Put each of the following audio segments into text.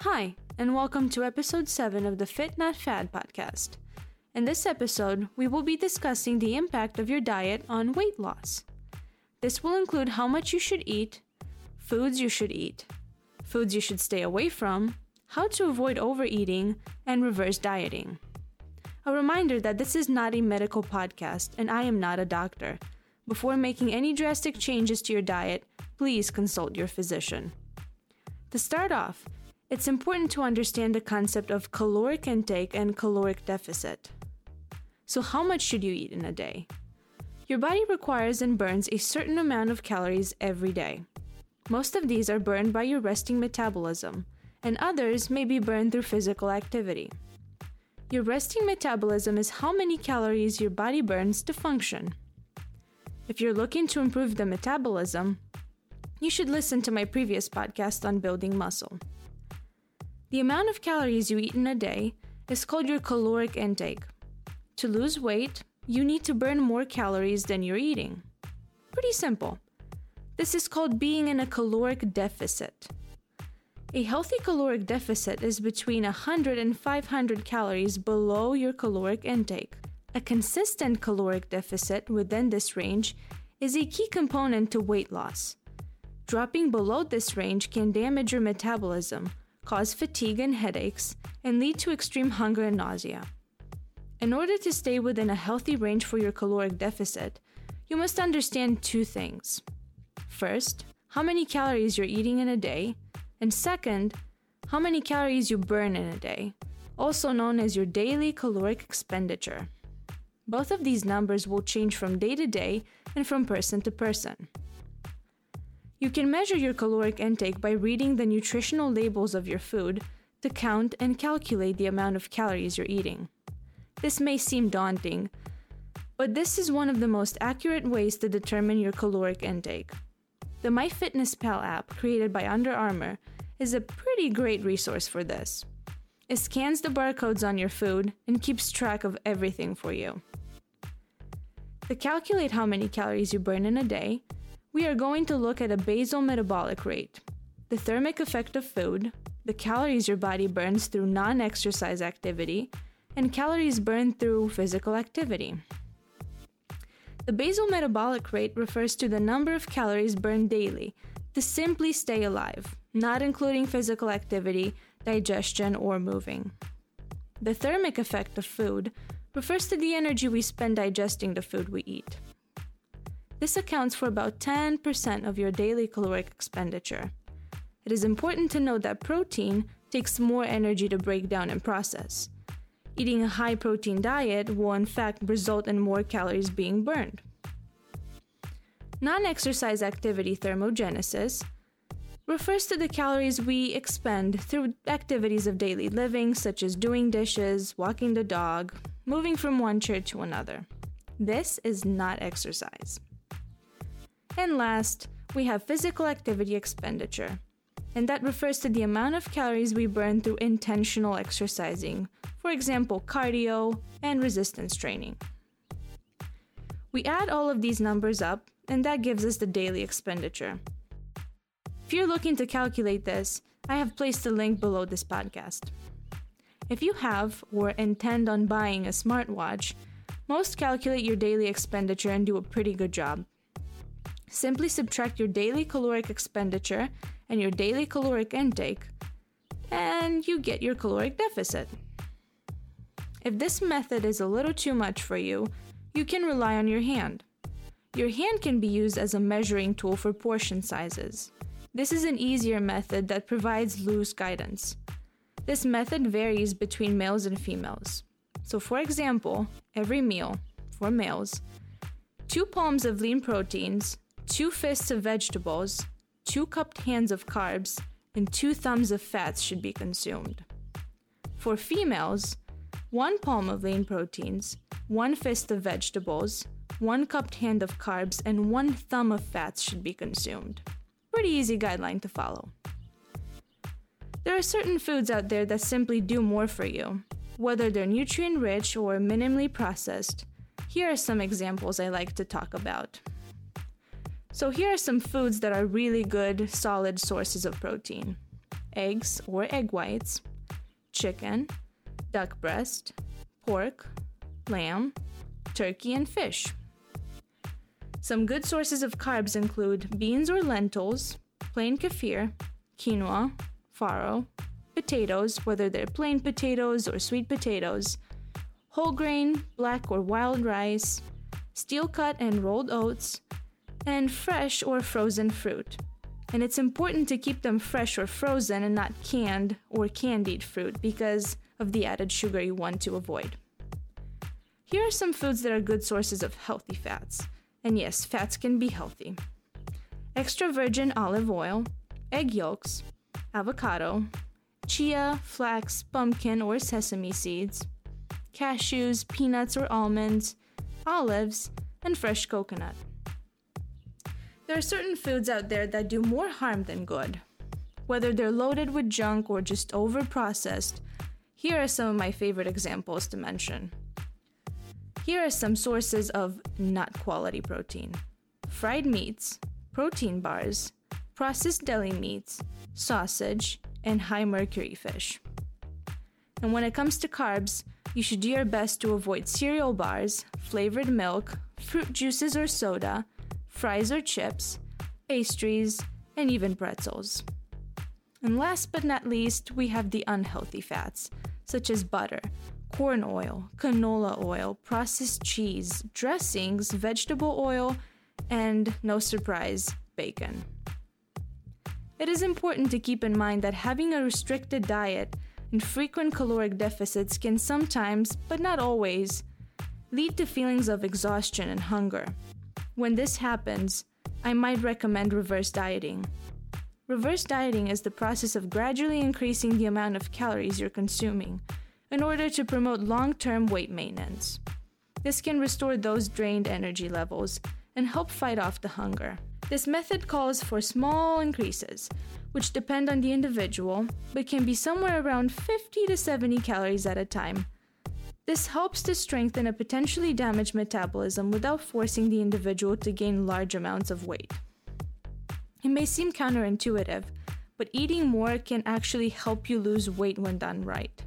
Hi, and welcome to episode 7 of the Fit Not Fad podcast. In this episode, we will be discussing the impact of your diet on weight loss. This will include how much you should eat, foods you should eat, foods you should stay away from, how to avoid overeating, and reverse dieting. A reminder that this is not a medical podcast and I am not a doctor. Before making any drastic changes to your diet, please consult your physician. To start off, it's important to understand the concept of caloric intake and caloric deficit. So, how much should you eat in a day? Your body requires and burns a certain amount of calories every day. Most of these are burned by your resting metabolism, and others may be burned through physical activity. Your resting metabolism is how many calories your body burns to function. If you're looking to improve the metabolism, you should listen to my previous podcast on building muscle. The amount of calories you eat in a day is called your caloric intake. To lose weight, you need to burn more calories than you're eating. Pretty simple. This is called being in a caloric deficit. A healthy caloric deficit is between 100 and 500 calories below your caloric intake. A consistent caloric deficit within this range is a key component to weight loss. Dropping below this range can damage your metabolism, cause fatigue and headaches, and lead to extreme hunger and nausea. In order to stay within a healthy range for your caloric deficit, you must understand two things. First, how many calories you're eating in a day, and second, how many calories you burn in a day, also known as your daily caloric expenditure. Both of these numbers will change from day to day and from person to person. You can measure your caloric intake by reading the nutritional labels of your food to count and calculate the amount of calories you're eating. This may seem daunting, but this is one of the most accurate ways to determine your caloric intake. The MyFitnessPal app, created by Under Armour, is a pretty great resource for this. It scans the barcodes on your food and keeps track of everything for you. To calculate how many calories you burn in a day, we are going to look at a basal metabolic rate, the thermic effect of food, the calories your body burns through non exercise activity, and calories burned through physical activity. The basal metabolic rate refers to the number of calories burned daily to simply stay alive, not including physical activity, digestion, or moving. The thermic effect of food refers to the energy we spend digesting the food we eat. This accounts for about 10% of your daily caloric expenditure. It is important to note that protein takes more energy to break down and process. Eating a high protein diet will, in fact, result in more calories being burned. Non exercise activity thermogenesis refers to the calories we expend through activities of daily living, such as doing dishes, walking the dog, moving from one chair to another. This is not exercise. And last, we have physical activity expenditure, and that refers to the amount of calories we burn through intentional exercising, for example, cardio and resistance training. We add all of these numbers up, and that gives us the daily expenditure. If you're looking to calculate this, I have placed a link below this podcast. If you have or intend on buying a smartwatch, most calculate your daily expenditure and do a pretty good job. Simply subtract your daily caloric expenditure and your daily caloric intake, and you get your caloric deficit. If this method is a little too much for you, you can rely on your hand. Your hand can be used as a measuring tool for portion sizes. This is an easier method that provides loose guidance. This method varies between males and females. So, for example, every meal, for males, two palms of lean proteins, two fists of vegetables, two cupped hands of carbs, and two thumbs of fats should be consumed. For females, one palm of lean proteins, one fist of vegetables, one cupped hand of carbs, and one thumb of fats should be consumed. Pretty easy guideline to follow. There are certain foods out there that simply do more for you. whether they're nutrient rich or minimally processed. Here are some examples I like to talk about. So, here are some foods that are really good, solid sources of protein eggs or egg whites, chicken, duck breast, pork, lamb, turkey, and fish. Some good sources of carbs include beans or lentils, plain kefir, quinoa, farro, potatoes, whether they're plain potatoes or sweet potatoes, whole grain, black or wild rice, steel cut and rolled oats, and fresh or frozen fruit. And it's important to keep them fresh or frozen and not canned or candied fruit because of the added sugar you want to avoid. Here are some foods that are good sources of healthy fats. And yes, fats can be healthy extra virgin olive oil, egg yolks, avocado, chia, flax, pumpkin, or sesame seeds, cashews, peanuts or almonds, olives, and fresh coconut. There are certain foods out there that do more harm than good. Whether they're loaded with junk or just over processed, here are some of my favorite examples to mention. Here are some sources of not quality protein fried meats, protein bars, processed deli meats, sausage, and high mercury fish. And when it comes to carbs, you should do your best to avoid cereal bars, flavored milk, fruit juices or soda, fries or chips, pastries, and even pretzels. And last but not least, we have the unhealthy fats, such as butter, corn oil, canola oil, processed cheese, dressings, vegetable oil, and, no surprise, bacon. It is important to keep in mind that having a restricted diet and frequent caloric deficits can sometimes, but not always, lead to feelings of exhaustion and hunger. When this happens, I might recommend reverse dieting. Reverse dieting is the process of gradually increasing the amount of calories you're consuming in order to promote long term weight maintenance. This can restore those drained energy levels and help fight off the hunger. This method calls for small increases, which depend on the individual, but can be somewhere around 50 to 70 calories at a time. This helps to strengthen a potentially damaged metabolism without forcing the individual to gain large amounts of weight. It may seem counterintuitive, but eating more can actually help you lose weight when done right.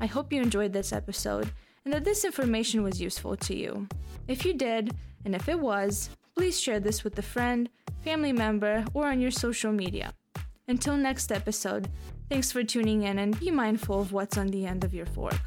I hope you enjoyed this episode and that this information was useful to you. If you did, and if it was, please share this with a friend, family member, or on your social media. Until next episode, thanks for tuning in and be mindful of what's on the end of your fork.